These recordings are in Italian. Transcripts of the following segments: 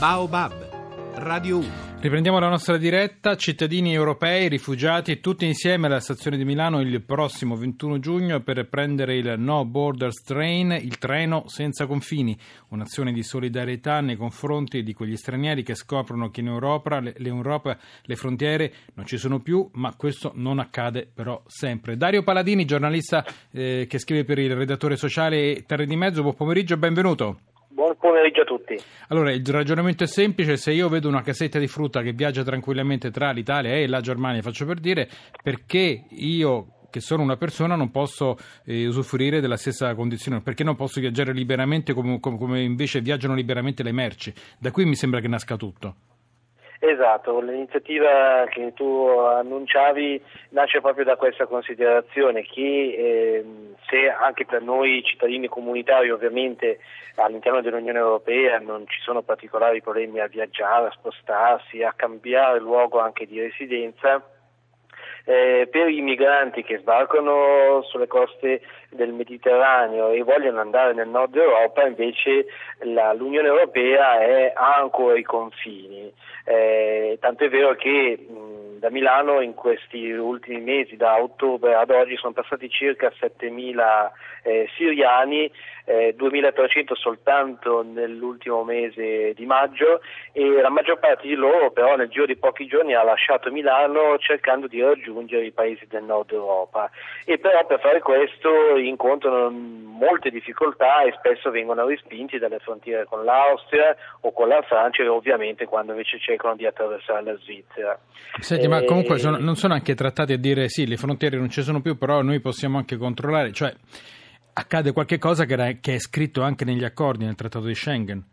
Baobab, Radio 1. Riprendiamo la nostra diretta, cittadini europei, rifugiati, tutti insieme alla stazione di Milano il prossimo 21 giugno per prendere il No Borders Train, il treno senza confini, un'azione di solidarietà nei confronti di quegli stranieri che scoprono che in Europa le, le frontiere non ci sono più, ma questo non accade però sempre. Dario Paladini, giornalista eh, che scrive per il redattore sociale Terre di Mezzo, buon pomeriggio e benvenuto. Pomeriggio a tutti. Allora, il ragionamento è semplice, se io vedo una casetta di frutta che viaggia tranquillamente tra l'Italia e la Germania, faccio per dire, perché io che sono una persona non posso eh, usufruire della stessa condizione, perché non posso viaggiare liberamente come, come invece viaggiano liberamente le merci. Da qui mi sembra che nasca tutto. Esatto, l'iniziativa che tu annunciavi nasce proprio da questa considerazione che eh, se anche per noi cittadini comunitari ovviamente all'interno dell'Unione Europea non ci sono particolari problemi a viaggiare, a spostarsi, a cambiare luogo anche di residenza, eh, per i migranti che sbarcano sulle coste del Mediterraneo e vogliono andare nel nord Europa, invece la, l'Unione Europea è, ha ancora i confini. Eh, tanto è vero che da Milano in questi ultimi mesi, da ottobre ad oggi, sono passati circa 7.000 eh, siriani, eh, 2.300 soltanto nell'ultimo mese di maggio e la maggior parte di loro però nel giro di pochi giorni ha lasciato Milano cercando di raggiungere i paesi del nord Europa e però per fare questo incontrano molte difficoltà e spesso vengono respinti dalle frontiere con l'Austria o con la Francia e ovviamente quando invece cercano di attraversare la Svizzera. Senti. Ma comunque sono, non sono anche trattati a dire sì, le frontiere non ci sono più, però noi possiamo anche controllare, cioè accade qualche cosa che, era, che è scritto anche negli accordi nel Trattato di Schengen.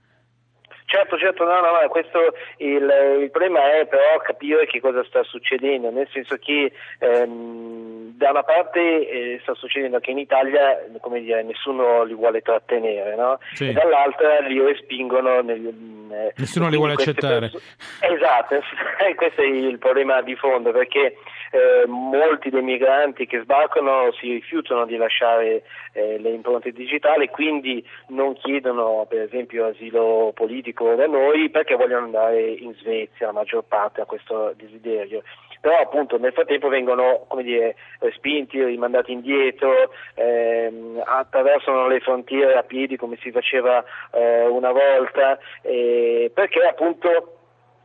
Certo, certo, no, no, no questo il, il, problema è però capire che cosa sta succedendo, nel senso che ehm, da una parte eh, sta succedendo che in Italia dire, nessuno li vuole trattenere, no? sì. e dall'altra li respingono. Nel, nessuno li vuole accettare. Perso- esatto, questo è il problema di fondo perché eh, molti dei migranti che sbarcano si rifiutano di lasciare eh, le impronte digitali, quindi non chiedono per esempio asilo politico da noi perché vogliono andare in Svezia, la maggior parte ha questo desiderio però appunto nel frattempo vengono come dire, spinti, rimandati indietro, ehm, attraversano le frontiere a piedi come si faceva eh, una volta, eh, perché appunto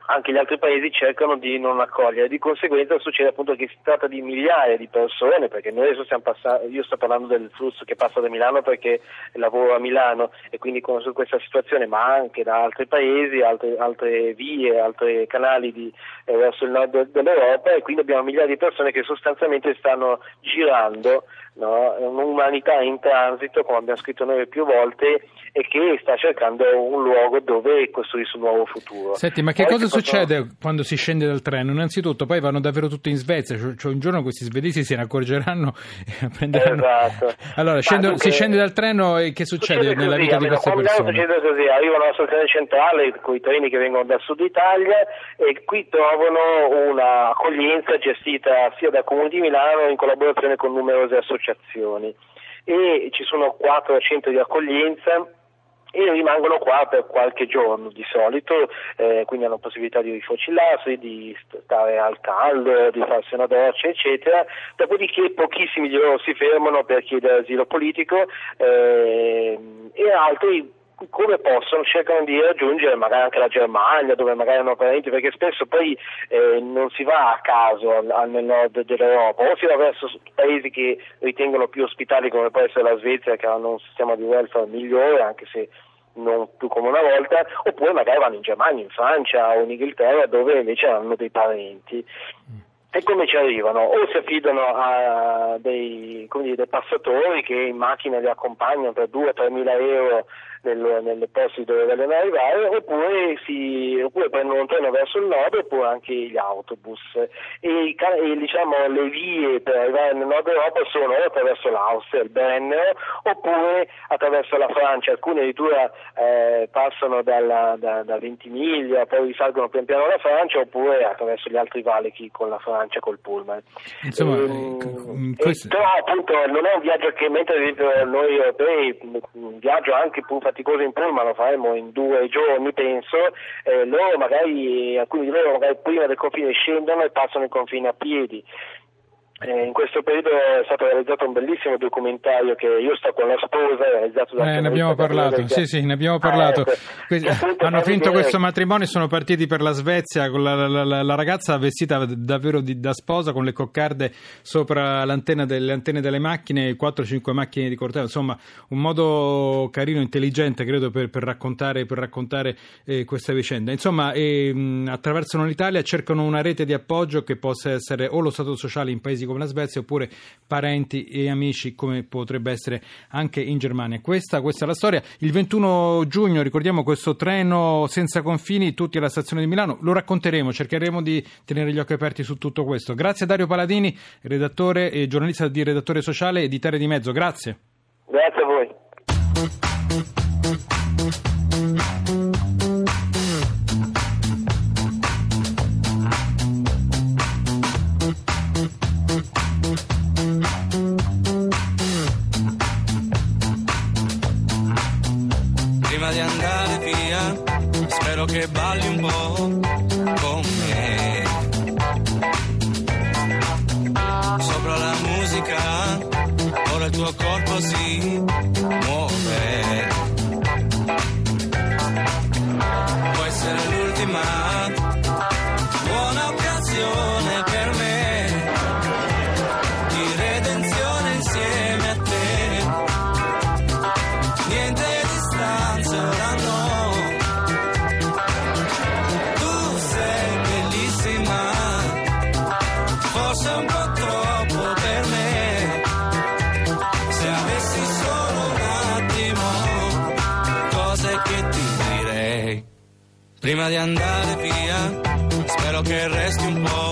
anche gli altri paesi cercano di non accogliere. Di conseguenza succede appunto che si tratta di migliaia di persone, perché noi adesso stiamo passando, io sto parlando del flusso che passa da Milano perché lavoro a Milano e quindi conosco questa situazione, ma anche da altri paesi, altre, altre vie, altri canali di, eh, verso il nord dell'Europa e quindi abbiamo migliaia di persone che sostanzialmente stanno girando no? un'umanità in transito, come abbiamo scritto noi più volte, e che sta cercando un luogo dove costruirsi un nuovo futuro. Senti, ma che poi cosa succede quando si scende dal treno? Innanzitutto, poi vanno davvero tutti in Svezia, cioè, un giorno questi svedesi se ne accorgeranno e prenderanno... Esatto. Allora, scendo, si scende dal treno e che succede, succede nella vita di queste persone? Succede così, arrivano alla stazione centrale con i treni che vengono dal sud Italia e qui trovano un'accoglienza gestita sia dal Comune di Milano in collaborazione con numerose associazioni e ci sono quattro centri di accoglienza e rimangono qua per qualche giorno di solito, eh, quindi hanno possibilità di rifocillarsi, di stare al caldo, di farsi una doccia, eccetera. Dopodiché pochissimi di loro si fermano per chiedere asilo politico eh, e altri come possono cercano di raggiungere magari anche la Germania dove magari hanno parenti perché spesso poi eh, non si va a caso al, al, nel nord dell'Europa o si va verso paesi che ritengono più ospitali come può essere la Svezia che hanno un sistema di welfare migliore anche se non più come una volta, oppure magari vanno in Germania, in Francia o in Inghilterra dove invece hanno dei parenti. E come ci arrivano? O si affidano a dei, dire, dei passatori che in macchina li accompagnano per 2-3 mila euro nel, nelle posti dove vogliono arrivare oppure, si, oppure, prendono un treno verso il nord oppure anche gli autobus. E, e diciamo, le vie per arrivare nel nord Europa sono attraverso l'Austria, il Brennero oppure attraverso la Francia. Alcune addirittura eh, passano dalla, da, da Ventimiglia poi risalgono pian piano alla Francia oppure attraverso gli altri valichi con la Francia col Pullman. Insomma e, ehm, mm, questo... però appunto non è un viaggio che mentre noi europei un viaggio anche più faticoso in pullman lo faremo in due giorni penso eh, loro magari alcuni di loro magari prima del confine scendono e passano il confine a piedi eh, in questo periodo è stato realizzato un bellissimo documentario che io sto con la sposa, realizzato da eh, ne abbiamo parlato, sì, sì, ne abbiamo parlato. Ah, ecco. hanno finito vedere... questo matrimonio e sono partiti per la Svezia con la, la, la, la ragazza vestita davvero di, da sposa con le coccarde sopra l'antenna delle antenne delle macchine, 4-5 macchine di corteo, insomma un modo carino, intelligente credo per, per raccontare, per raccontare eh, questa vicenda. Insomma, eh, attraversano l'Italia, cercano una rete di appoggio che possa essere o lo Stato sociale in paesi come come la Svezia oppure parenti e amici come potrebbe essere anche in Germania. Questa, questa è la storia. Il 21 giugno ricordiamo questo treno senza confini tutti alla stazione di Milano. Lo racconteremo, cercheremo di tenere gli occhi aperti su tutto questo. Grazie a Dario Paladini, redattore e giornalista di Redattore Sociale di Terre di Mezzo. Grazie. Grazie a voi. Po' con me. Sopra la musica, ora il tuo corpo si Prima di andare via, spero che resti un po'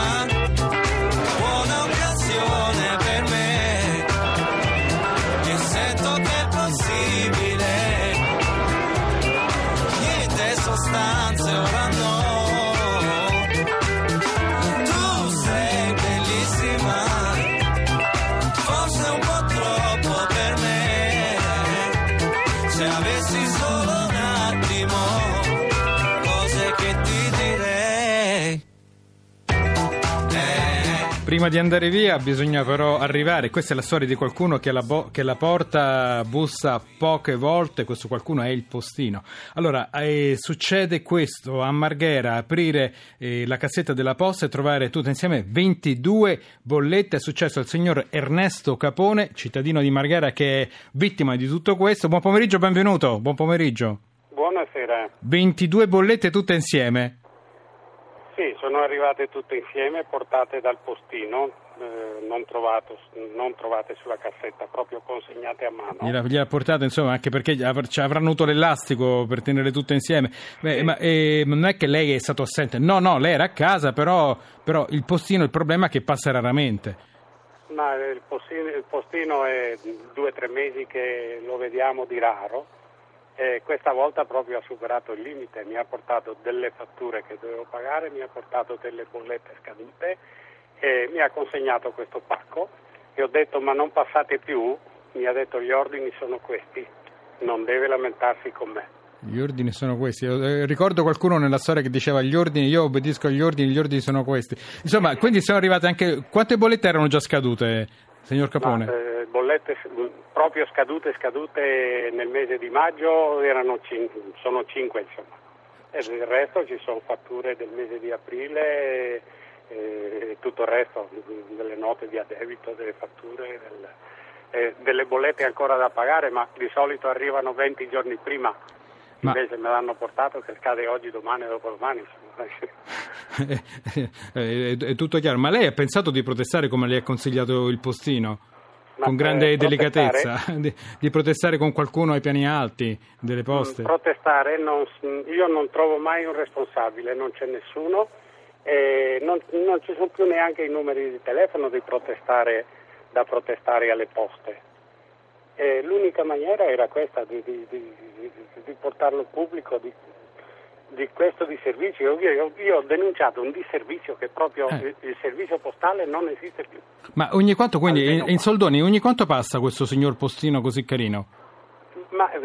solo un attimo. Bisogna però arrivare, questa è la storia di qualcuno che la, bo- che la porta, bussa poche volte, questo qualcuno è il postino. Allora, eh, succede questo a Marghera, aprire eh, la cassetta della posta e trovare tutte insieme 22 bollette, è successo al signor Ernesto Capone, cittadino di Marghera che è vittima di tutto questo. Buon pomeriggio, benvenuto, buon pomeriggio. Buonasera. 22 bollette tutte insieme. Sì, sono arrivate tutte insieme, portate dal postino, eh, non, trovato, non, trovate sulla cassetta, proprio consegnate a mano. Gliela, gliela portate, insomma, anche perché avranno avuto l'elastico per tenere tutte insieme. Beh, sì. Ma eh, non è che lei è stato assente, no, no, lei era a casa, però, però il postino, il problema è che passa raramente. Ma il postino, il postino è due o tre mesi che lo vediamo di raro E questa volta proprio ha superato il limite, mi ha portato delle fatture che dovevo pagare, mi ha portato delle bollette scadute e mi ha consegnato questo pacco e ho detto ma non passate più, mi ha detto gli ordini sono questi, non deve lamentarsi con me. Gli ordini sono questi. Eh, ricordo qualcuno nella storia che diceva gli ordini, io obbedisco agli ordini, gli ordini sono questi. Insomma, quindi sono arrivate anche... Quante bollette erano già scadute, signor Capone? Ma, eh, bollette proprio scadute, scadute nel mese di maggio erano cin- sono 5 insomma. E il resto ci sono fatture del mese di aprile e tutto il resto, delle note di addebito, delle fatture, del, eh, delle bollette ancora da pagare, ma di solito arrivano 20 giorni prima. Ma- Invece me l'hanno portato che scade oggi, domani, dopodomani. insomma. Eh, è, è tutto chiaro. Ma lei ha pensato di protestare come le ha consigliato il postino? Ma, con grande eh, delicatezza, di, di protestare con qualcuno ai piani alti delle poste? Protestare, non- io non trovo mai un responsabile, non c'è nessuno, e non, non ci sono più neanche i numeri di telefono di protestare, da protestare alle poste. E l'unica maniera era questa di, di- di- di- portarlo al pubblico, di, di questo disservizio. Io, io- io ho denunciato un disservizio che proprio Eh. il, il servizio postale non esiste più. Ma ogni quanto, quindi, Almeno in, in soldoni, ogni quanto passa questo signor postino così carino? Ma eh,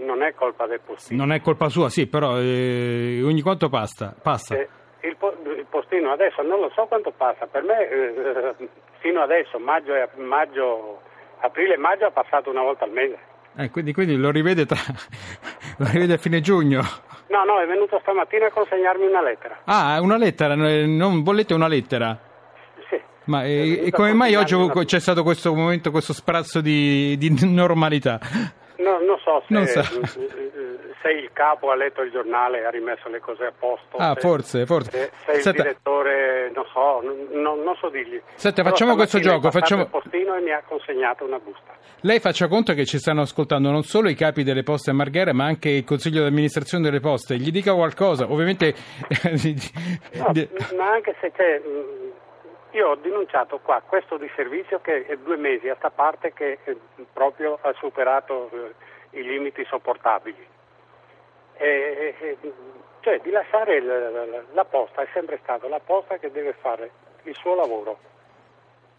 non è colpa del postino. Non è colpa sua, sì, però eh, ogni quanto passa? passa. Eh, il, po- il postino adesso non lo so quanto passa, per me eh, fino adesso, maggio, maggio, aprile e maggio ha passato una volta al mese. Eh, quindi, quindi lo rivede tra... lo rivede a fine giugno? No, no, è venuto stamattina a consegnarmi una lettera. Ah, una lettera, eh, non bollette, una lettera. Sì. Ma eh, e a come mai oggi una- c'è stato questo momento, questo sprazzo di, di normalità? No, non so se, Non so. Eh, eh, se il capo ha letto il giornale e ha rimesso le cose a posto. Ah, se- forse, forse. Se, se il Senta- direttore, non so, non, non- so dirgli. Senta, Però facciamo questo gioco, facciamo- il postino e mi ha consegnato una busta. Lei faccia conto che ci stanno ascoltando non solo i capi delle poste a Marghera, ma anche il consiglio di amministrazione delle poste. Gli dica qualcosa, ovviamente. No, ma anche se c'è. mh, Io ho denunciato qua questo disservizio che è due mesi a sta parte che eh, proprio ha superato eh, i limiti sopportabili. E- e- e, cioè di lasciare il- la, la posta è sempre stato la posta che deve fare il suo lavoro.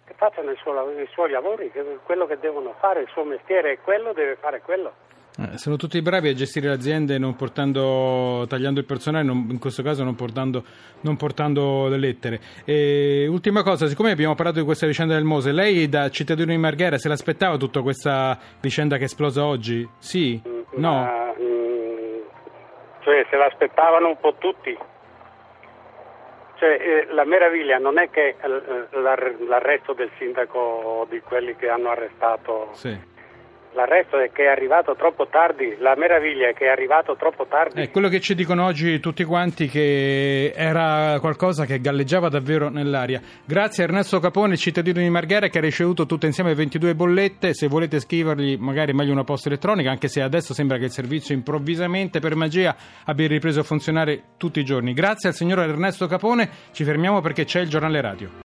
Che facciano suo i suoi lavori, che- quello che devono fare, il suo mestiere è quello, deve fare quello. Eh, Sono tutti bravi a gestire le aziende non portando, tagliando il personale, non- in questo caso non portando, non portando le lettere. E, ultima cosa, siccome abbiamo parlato di questa vicenda del Mose, lei da cittadino di Marghera se l'aspettava tutta questa vicenda che è esplosa oggi? Sì? No? Ma, mm, cioè se l'aspettavano un po' tutti. Cioè, eh, la meraviglia non è che eh, l'ar- l'arresto del sindaco o di quelli che hanno arrestato, Sì. L'arresto è che è arrivato troppo tardi, la meraviglia è che è arrivato troppo tardi. È quello che ci dicono oggi tutti quanti che era qualcosa che galleggiava davvero nell'aria. Grazie a Ernesto Capone, cittadino di Marghera, che ha ricevuto tutte insieme 22 bollette. Se volete scrivergli, magari meglio una posta elettronica, anche se adesso sembra che il servizio improvvisamente, per magia, abbia ripreso a funzionare tutti i giorni. Grazie al signor Ernesto Capone. Ci fermiamo perché c'è il giornale radio.